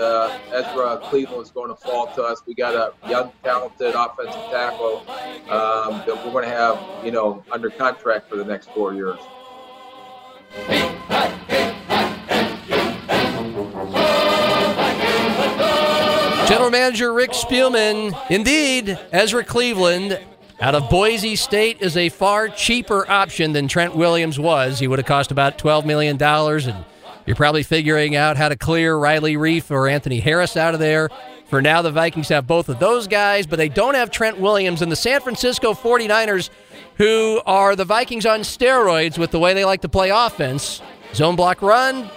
uh, Ezra Cleveland is going to fall to us. We got a young, talented offensive tackle um, that we're going to have, you know, under contract for the next four years. General Manager Rick Spielman, indeed, Ezra Cleveland out of Boise State is a far cheaper option than Trent Williams was. He would have cost about $12 million, and you're probably figuring out how to clear Riley Reiff or Anthony Harris out of there. For now, the Vikings have both of those guys, but they don't have Trent Williams. And the San Francisco 49ers, who are the Vikings on steroids with the way they like to play offense, zone block run,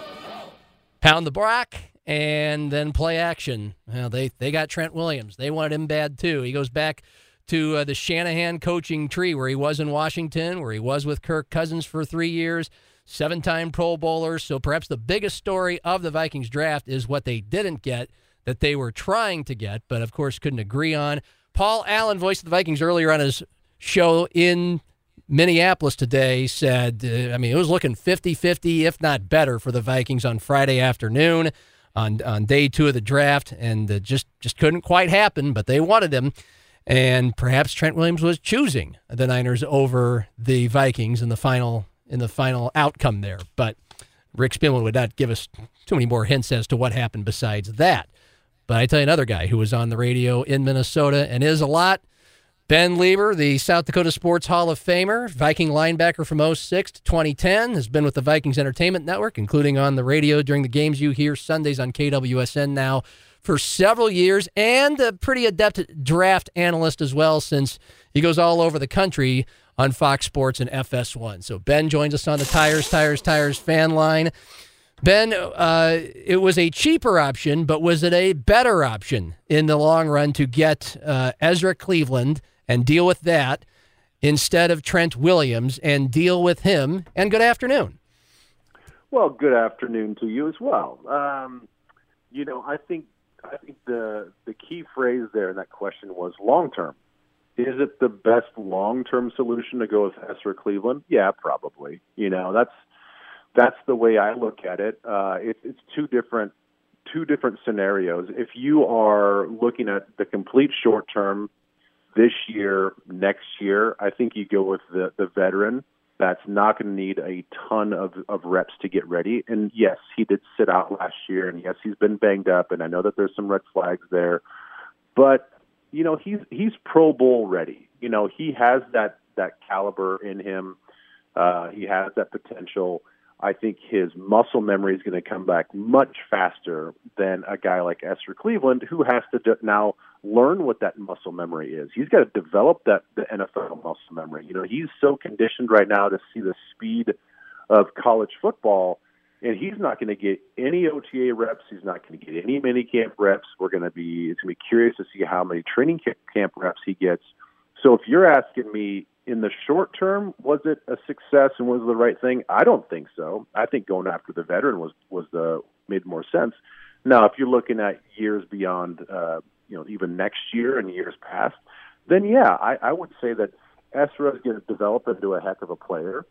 pound the block, and then play action. Well, they they got Trent Williams. They wanted him bad too. He goes back to uh, the Shanahan coaching tree where he was in Washington, where he was with Kirk Cousins for three years, seven-time Pro Bowlers. So perhaps the biggest story of the Vikings draft is what they didn't get that they were trying to get, but of course couldn't agree on. Paul Allen, voice of the Vikings, earlier on his show in Minneapolis today said, uh, I mean, it was looking 50 50, if not better, for the Vikings on Friday afternoon on on day two of the draft, and uh, just just couldn't quite happen. But they wanted him, and perhaps Trent Williams was choosing the Niners over the Vikings in the final in the final outcome there. But Rick Spielman would not give us too many more hints as to what happened besides that. But I tell you another guy who was on the radio in Minnesota and is a lot. Ben Leber, the South Dakota Sports Hall of Famer, Viking linebacker from 06 to 2010, has been with the Vikings Entertainment Network, including on the radio during the games you hear Sundays on KWSN now for several years, and a pretty adept draft analyst as well, since he goes all over the country on Fox Sports and FS1. So Ben joins us on the Tires, Tires, Tires fan line. Ben, uh, it was a cheaper option, but was it a better option in the long run to get uh, Ezra Cleveland – and deal with that instead of Trent Williams and deal with him. And good afternoon. Well, good afternoon to you as well. Um, you know, I think I think the the key phrase there in that question was long term. Is it the best long term solution to go with Ezra Cleveland? Yeah, probably. You know, that's that's the way I look at it. Uh, it it's two different two different scenarios. If you are looking at the complete short term this year, next year, I think you go with the the veteran that's not going to need a ton of of reps to get ready. And yes, he did sit out last year, and yes, he's been banged up, and I know that there's some red flags there, but you know he's he's Pro Bowl ready. You know he has that that caliber in him. Uh, he has that potential. I think his muscle memory is going to come back much faster than a guy like Ezra Cleveland, who has to now learn what that muscle memory is. He's got to develop that the NFL muscle memory. You know, he's so conditioned right now to see the speed of college football, and he's not going to get any OTA reps. He's not going to get any mini camp reps. We're going to be it's going to be curious to see how many training camp reps he gets. So if you're asking me in the short term, was it a success and was the right thing? I don't think so. I think going after the veteran was was the made more sense. Now, if you're looking at years beyond, uh, you know, even next year and years past, then yeah, I, I would say that Ezra is going to develop into a heck of a player.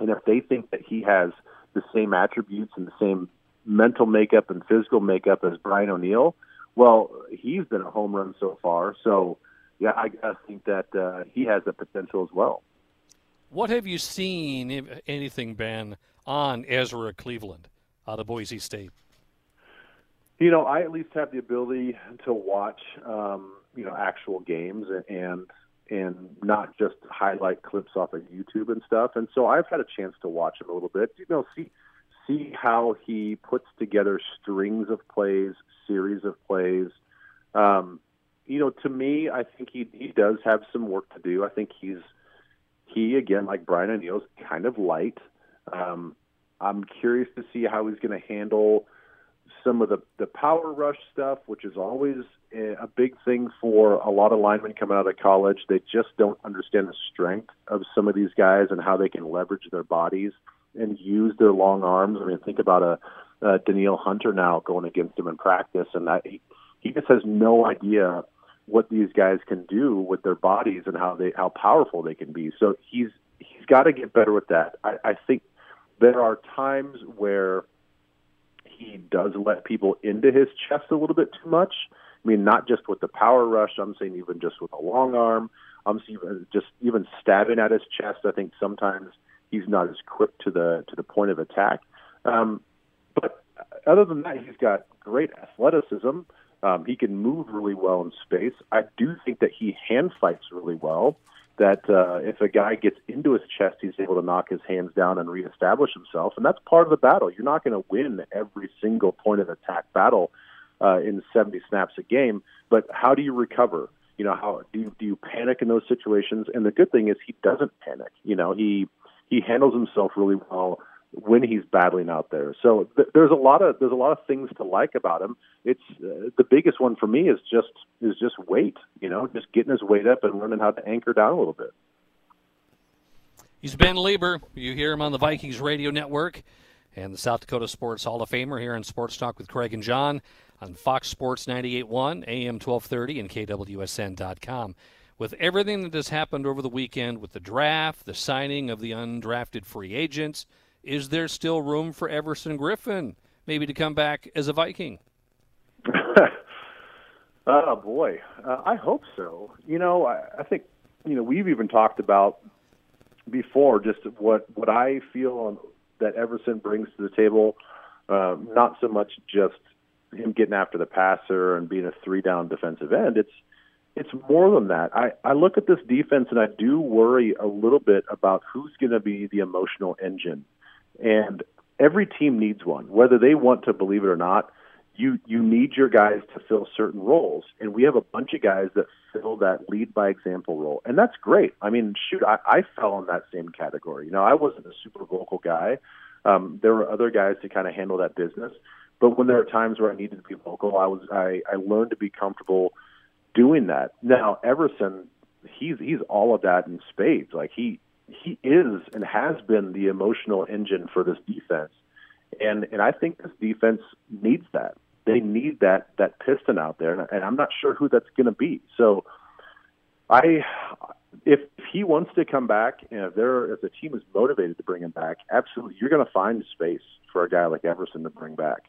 And if they think that he has the same attributes and the same mental makeup and physical makeup as Brian O'Neill, well, he's been a home run so far. So yeah, I, I think that uh, he has the potential as well. What have you seen, if anything, Ben, on Ezra Cleveland out of Boise State? You know, I at least have the ability to watch, um, you know, actual games and and not just highlight clips off of YouTube and stuff. And so I've had a chance to watch him a little bit. You know, see see how he puts together strings of plays, series of plays. Um, you know, to me, I think he he does have some work to do. I think he's he again, like Brian O'Neill's, kind of light. Um, I'm curious to see how he's going to handle some of the the power rush stuff, which is always a big thing for a lot of linemen coming out of college. They just don't understand the strength of some of these guys and how they can leverage their bodies and use their long arms. I mean, think about a, a Danielle Hunter now going against him in practice, and that he, he just has no idea what these guys can do with their bodies and how they how powerful they can be. So he's he's got to get better with that. I, I think there are times where he does let people into his chest a little bit too much. I mean, not just with the power rush. I'm saying even just with a long arm. I'm even just even stabbing at his chest. I think sometimes he's not as quick to the to the point of attack. Um, but other than that, he's got great athleticism. Um, he can move really well in space. I do think that he hand fights really well. That uh, if a guy gets into his chest, he's able to knock his hands down and reestablish himself, and that's part of the battle. You're not going to win every single point of attack battle uh, in 70 snaps a game, but how do you recover? You know, how do you, do you panic in those situations? And the good thing is he doesn't panic. You know, he he handles himself really well when he's battling out there. So th- there's a lot of there's a lot of things to like about him. It's uh, the biggest one for me is just is just weight. You know, just getting his weight up and learning how to anchor down a little bit. He's Ben Leber. You hear him on the Vikings radio network and the South Dakota Sports Hall of Famer here on Sports Talk with Craig and John on Fox Sports 98.1, AM 1230, and KWSN.com. With everything that has happened over the weekend with the draft, the signing of the undrafted free agents, is there still room for Everson Griffen maybe to come back as a Viking? oh boy, uh, I hope so. You know, I, I think you know we've even talked about before just what what I feel on, that Everson brings to the table. Uh, not so much just him getting after the passer and being a three down defensive end. It's it's more than that. I, I look at this defense and I do worry a little bit about who's going to be the emotional engine and every team needs one, whether they want to believe it or not. You you need your guys to fill certain roles, and we have a bunch of guys that fill that lead by example role, and that's great. I mean, shoot, I, I fell in that same category. You know, I wasn't a super vocal guy. Um, there were other guys to kind of handle that business, but when there are times where I needed to be vocal, I was I, I learned to be comfortable doing that. Now Everson, he's he's all of that in spades. Like he he is and has been the emotional engine for this defense. And and I think this defense needs that. They need that that piston out there, and and I'm not sure who that's going to be. So, I if he wants to come back, and if there if the team is motivated to bring him back, absolutely, you're going to find space for a guy like Everson to bring back.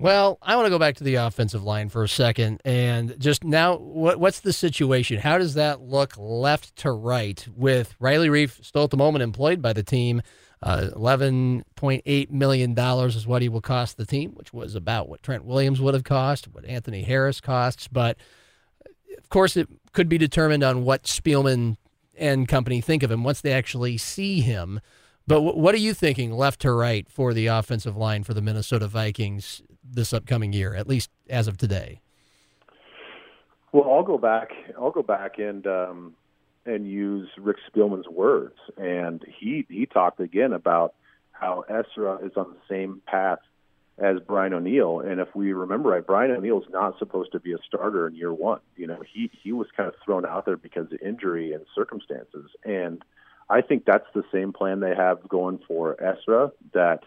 Well, I want to go back to the offensive line for a second, and just now, what, what's the situation? How does that look left to right with Riley Reiff still at the moment employed by the team? Uh, $11.8 million is what he will cost the team, which was about what Trent Williams would have cost, what Anthony Harris costs. But of course, it could be determined on what Spielman and company think of him once they actually see him. But what are you thinking left to right for the offensive line for the Minnesota Vikings this upcoming year, at least as of today? Well, I'll go back. I'll go back and um, and use Rick Spielman's words, and he he talked again about how Ezra is on the same path as Brian O'Neill. And if we remember right, Brian O'Neill is not supposed to be a starter in year one. You know, he he was kind of thrown out there because of injury and circumstances. And I think that's the same plan they have going for Ezra. That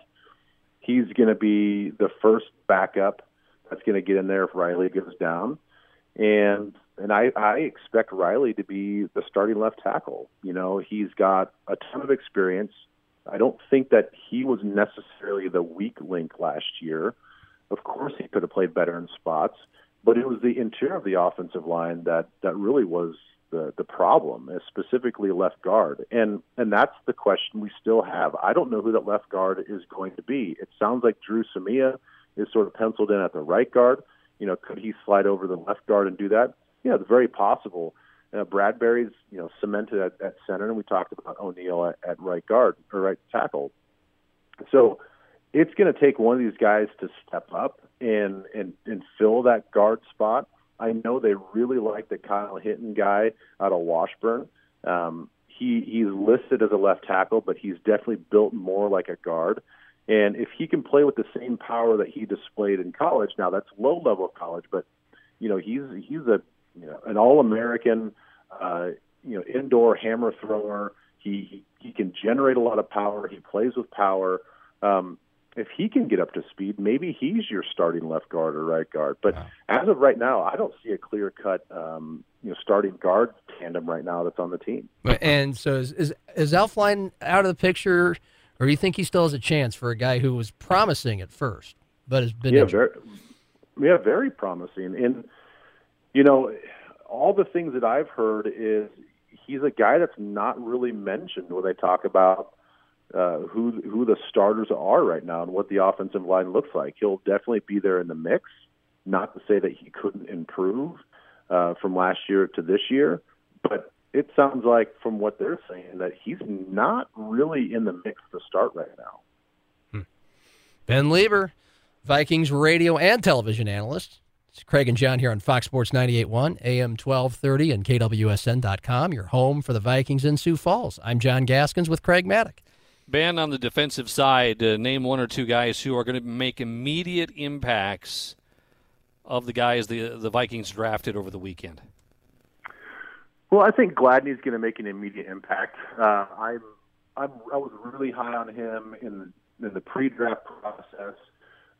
he's going to be the first backup that's going to get in there if Riley goes down, and and I, I expect Riley to be the starting left tackle. You know, he's got a ton of experience. I don't think that he was necessarily the weak link last year. Of course, he could have played better in spots, but it was the interior of the offensive line that that really was the the problem, specifically left guard, and and that's the question we still have. I don't know who that left guard is going to be. It sounds like Dru Samia is sort of penciled in at the right guard. You know, could he slide over the left guard and do that? Yeah, it's very possible. Uh, Bradbury's you know cemented at, at center, and we talked about O'Neill at, at right guard or right tackle. So it's going to take one of these guys to step up and and and fill that guard spot I know they really like the Kyle Hinton guy out of Washburn. Um, he he's listed as a left tackle, but he's definitely built more like a guard. And if he can play with the same power that he displayed in college, now that's low level college, but you know he's he's a you know an all American, uh, you know indoor hammer thrower. He, he he can generate a lot of power. He plays with power. Um, if he can get up to speed, maybe he's your starting left guard or right guard. But wow. as of right now, I don't see a clear cut, um, you know, starting guard tandem right now that's on the team. And so is is, is Elflein out of the picture or do you think he still has a chance for a guy who was promising at first, but has been yeah, injured? very, yeah, very promising. And you know, all the things that I've heard is he's a guy that's not really mentioned when they talk about uh, who who the starters are right now and what the offensive line looks like. He'll definitely be there in the mix. Not to say that he couldn't improve uh, from last year to this year, but it sounds like from what they're saying that he's not really in the mix to start right now. Hmm. Ben Leber, Vikings radio and television analyst. It's Craig and John here on Fox Sports 98.1, AM 1230, and KWSN.com, your home for the Vikings in Sioux Falls. I'm John Gaskins with Craig Maddock. Ben, on the defensive side, uh, name one or two guys who are going to make immediate impacts of the guys the the Vikings drafted over the weekend. Well, I think Gladney's going to make an immediate impact. Uh, I'm, I'm I was really high on him in the, in the pre-draft process.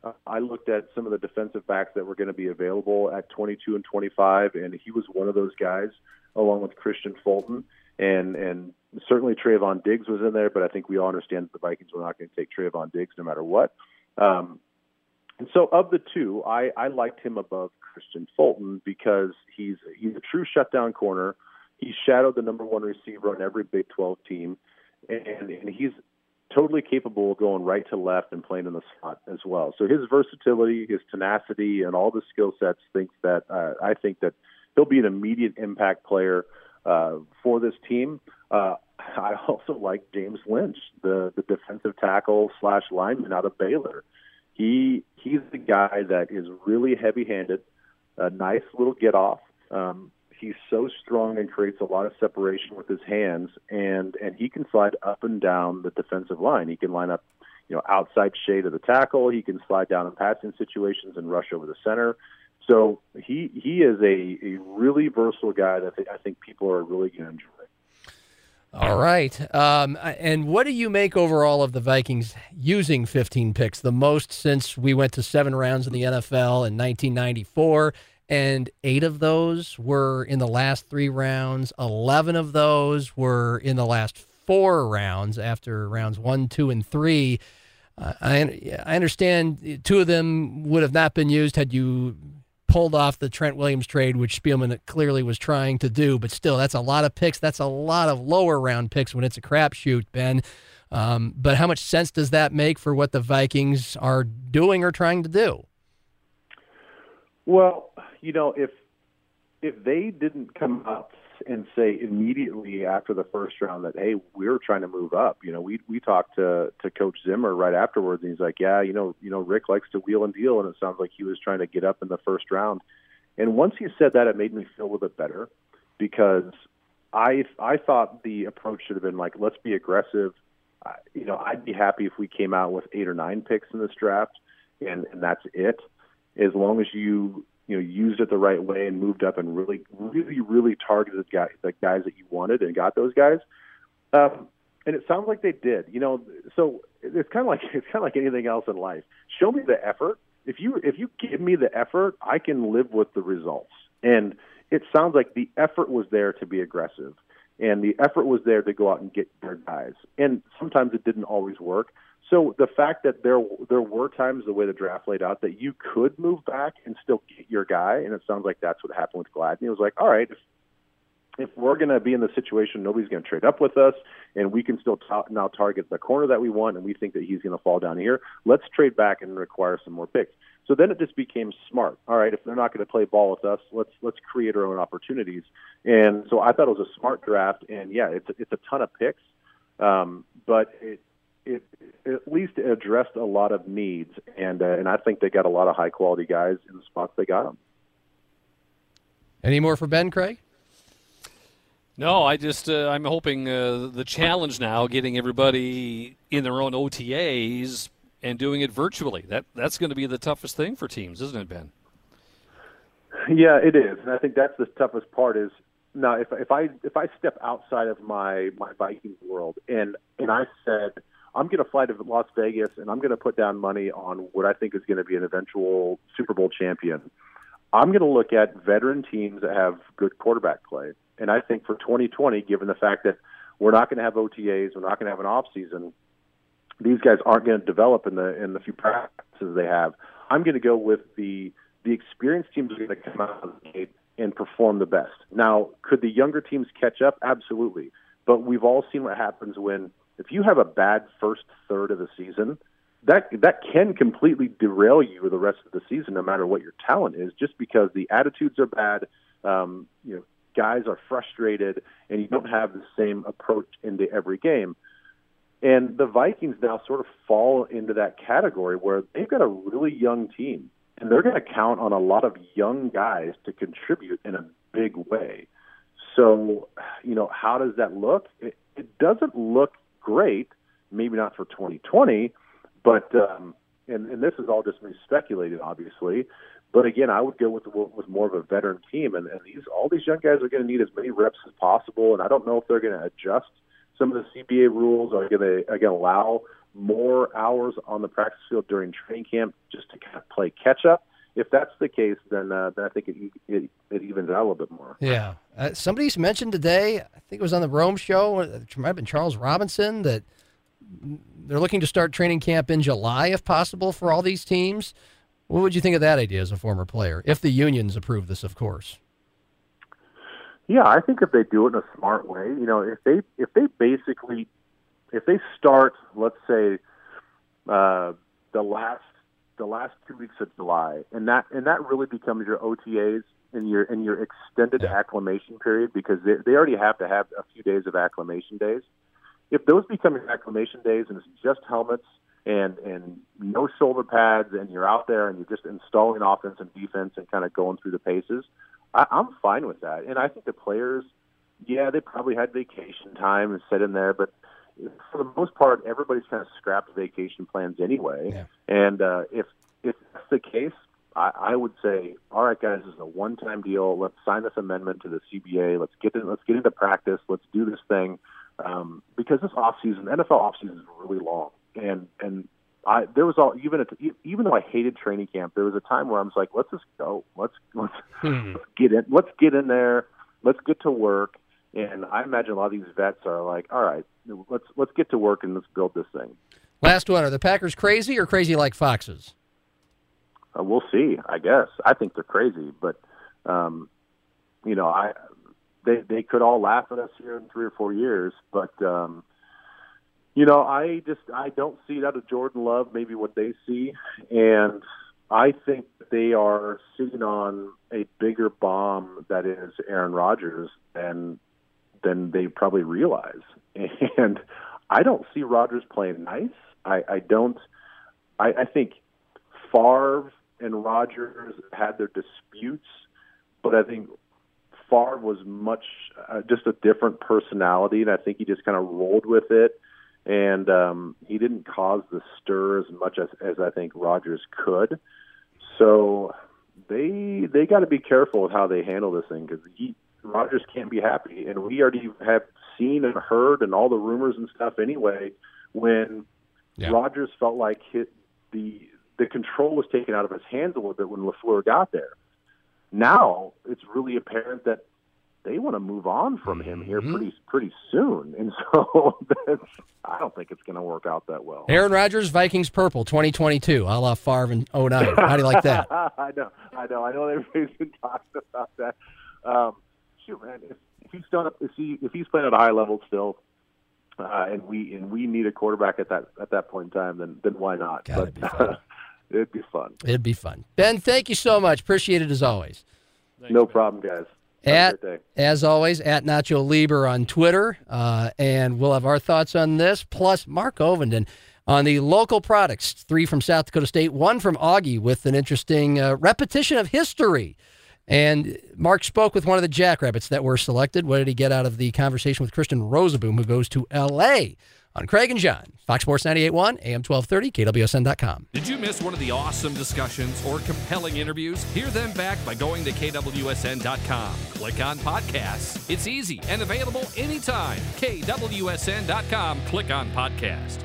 Uh, I looked at some of the defensive backs that were going to be available at 22 and 25, and he was one of those guys, along with Kristian Fulton and and certainly Trevon Diggs was in there, but I think we all understand that the Vikings were not going to take Trevon Diggs no matter what. Um, and so, of the two, I, I liked him above Kristian Fulton because he's he's a true shutdown corner. He shadowed the number one receiver on every Big 12 team, and, and he's totally capable of going right to left and playing in the slot as well. So his versatility, his tenacity, and all the skill sets think that uh, I think that he'll be an immediate impact player uh, for this team. Uh, I also like James Lynch, the the defensive tackle slash lineman out of Baylor. He he's the guy that is really heavy handed, a nice little get off. Um, he's so strong and creates a lot of separation with his hands, and and he can slide up and down the defensive line. He can line up, you know, outside shade of the tackle. He can slide down in passing situations and rush over the center. So he he is a, a really versatile guy that I think people are really going to enjoy. All right. Um, and what do you make overall of the Vikings using 15 picks, the most since we went to seven rounds in the NFL in 1994? And eight of those were in the last three rounds. 11 of those were in the last four rounds after rounds one, two, and three. Uh, I, I understand two of them would have not been used had you pulled off the Trent Williams trade, which Spielman clearly was trying to do. But still, that's a lot of picks. That's a lot of lower round picks when it's a crapshoot, Ben. Um, but how much sense does that make for what the Vikings are doing or trying to do? Well, you know, if if they didn't come out and say immediately after the first round that hey we're trying to move up. You know we we talked to to coach zimmer right afterwards and he's like yeah you know you know rick likes to wheel and deal and it sounds like he was trying to get up in the first round. And once he said that it made me feel a little bit better because i i thought the approach should have been like let's be aggressive. Uh, you know i'd be happy if we came out with eight or nine picks in this draft and and that's it. As long as you you know used it the right way and moved up and really really really targeted guys the guys that you wanted and got those guys. Um, and it sounds like they did you know so it's kind of like it's kind of like anything else in life. Show me the effort. If you if you give me the effort i can live with the results. And it sounds like the effort was there to be aggressive and the effort was there to go out and get their guys. And sometimes it didn't always work so the fact that there there were times the way the draft laid out that you could move back and still get your guy, and it sounds like that's what happened with Gladney. It was like, all right, if if we're going to be in the situation, nobody's going to trade up with us, and we can still ta- now target the corner that we want, and we think that he's going to fall down here. Let's trade back and require some more picks. So then it just became smart. All right, if they're not going to play ball with us, let's let's create our own opportunities. And so I thought it was a smart draft, and yeah, it's it's a ton of picks, um, but it it at least addressed a lot of needs, and uh, and I think they got a lot of high quality guys in the spots they got them. Any more for Ben Craig? No, I just uh, I'm hoping uh, the challenge now, getting everybody in their own OTAs and doing it virtually. That that's going to be the toughest thing for teams, isn't it, Ben? Yeah, it is, and I think that's the toughest part. Is now if if I if I step outside of my my Vikings world and and I said I'm going to fly to Las Vegas and I'm going to put down money on what I think is going to be an eventual Super Bowl champion. I'm going to look at veteran teams that have good quarterback play. And I think for 2020, given the fact that we're not going to have OTAs, we're not going to have an off season, these guys aren't going to develop in the in the few practices they have. I'm going to go with the the experienced teams are going to come out of the gate and perform the best. Now, could the younger teams catch up? Absolutely. But we've all seen what happens when if you have a bad first third of the season, that that can completely derail you the rest of the season, no matter what your talent is, just because the attitudes are bad. Um, you know, guys are frustrated, and you don't have the same approach into every game. And the Vikings now sort of fall into that category where they've got a really young team, and they're going to count on a lot of young guys to contribute in a big way. So, you know, how does that look? It, it doesn't look great, maybe not for 2020, but um, and, and this is all just me speculating, obviously. But again, I would go with with more of a veteran team, and, and these all these young guys are going to need as many reps as possible. And I don't know if they're going to adjust some of the CBA rules are going to to allow more hours on the practice field during training camp just to kind of play catch up. If that's the case, then, uh, then I think it, it, it evens out a little bit more. Yeah. Uh, somebody's mentioned today, I think it was on the Rome show, uh, it might have been Charles Robinson, that they're looking to start training camp in July if possible for all these teams. What would you think of that idea as a former player? If the unions approve this, of course. Yeah, I think if they do it in a smart way, you know, if they if they basically if they start, let's say, uh, the last the last two weeks of July, and that and that really becomes your OTAs and your and your extended yeah. acclimation period because they they already have to have a few days of acclimation days. If those become your acclimation days and it's just helmets and and no shoulder pads and you're out there and you're just installing offense and defense and kind of going through the paces, I, I'm fine with that. And I think the players, yeah, they probably had vacation time and set in there, but for the most part, everybody's kind of scrapped vacation plans anyway. Yeah. And uh, if if that's the case, I, I would say, all right, guys, this is a one-time deal. Let's sign this amendment to the CBA. Let's get in, let's get into practice. Let's do this thing um, because this off season, NFL off season is really long, and and I there was all even at, even though I hated training camp, there was a time where I was like, let's just go, let's let's, hmm. let's get in, let's get in there, let's get to work. And I imagine a lot of these vets are like, all right, let's let's get to work and let's build this thing. Last one: Are the Packers crazy or crazy like foxes? Uh, we'll see. I guess I think they're crazy, but um, you know, I they they could all laugh at us here in three or four years, but um, you know, I just I don't see that of Jordan Love, maybe what they see, and I think they are sitting on a bigger bomb that is Aaron Rodgers than than they probably realize. And I don't see Rodgers playing nice. I, I don't. I, I think Favre and Rodgers had their disputes, but I think Favre was much uh, just a different personality, and I think he just kind of rolled with it and um, he didn't cause the stir as much as, as I think Rodgers could. So they they got to be careful with how they handle this thing because he Rodgers can't be happy, and we already have seen and heard and all the rumors and stuff anyway. When yeah. Rodgers felt like hit, the the control was taken out of his hands a little bit when Lafleur got there. Now it's really apparent that they want to move on from him here mm-hmm. pretty pretty soon, and so I don't think it's going to work out that well. Aaron Rodgers, Vikings purple, 2022, a la Favre in 09. How do you like that? I know, I know, I know. Everybody's been talking about that. Um, shoot, man, if, if he's done, if he if he's playing at a high level still, uh, and we and we need a quarterback at that at that point in time, then then why not? Gotta but, be fun. it'd be fun. It'd be fun. Ben, thank you so much. Appreciate it as always. Thanks, no man. problem, guys at as always at Nacho Leber on Twitter, uh, and we'll have our thoughts on this. Plus, Mark Ovenden on the local products, three from South Dakota State, one from Augie, with an interesting uh, repetition of history. And Mark spoke with one of the Jackrabbits that were selected. What did he get out of the conversation with Christian Rozeboom, who goes to L.A on Craig and John, Fox Sports 98.1, AM 1230, KWSN.com. Did you miss one of the awesome discussions or compelling interviews? Hear them back by going to KWSN.com. Click on podcasts. It's easy and available anytime. KWSN.com. Click on podcast.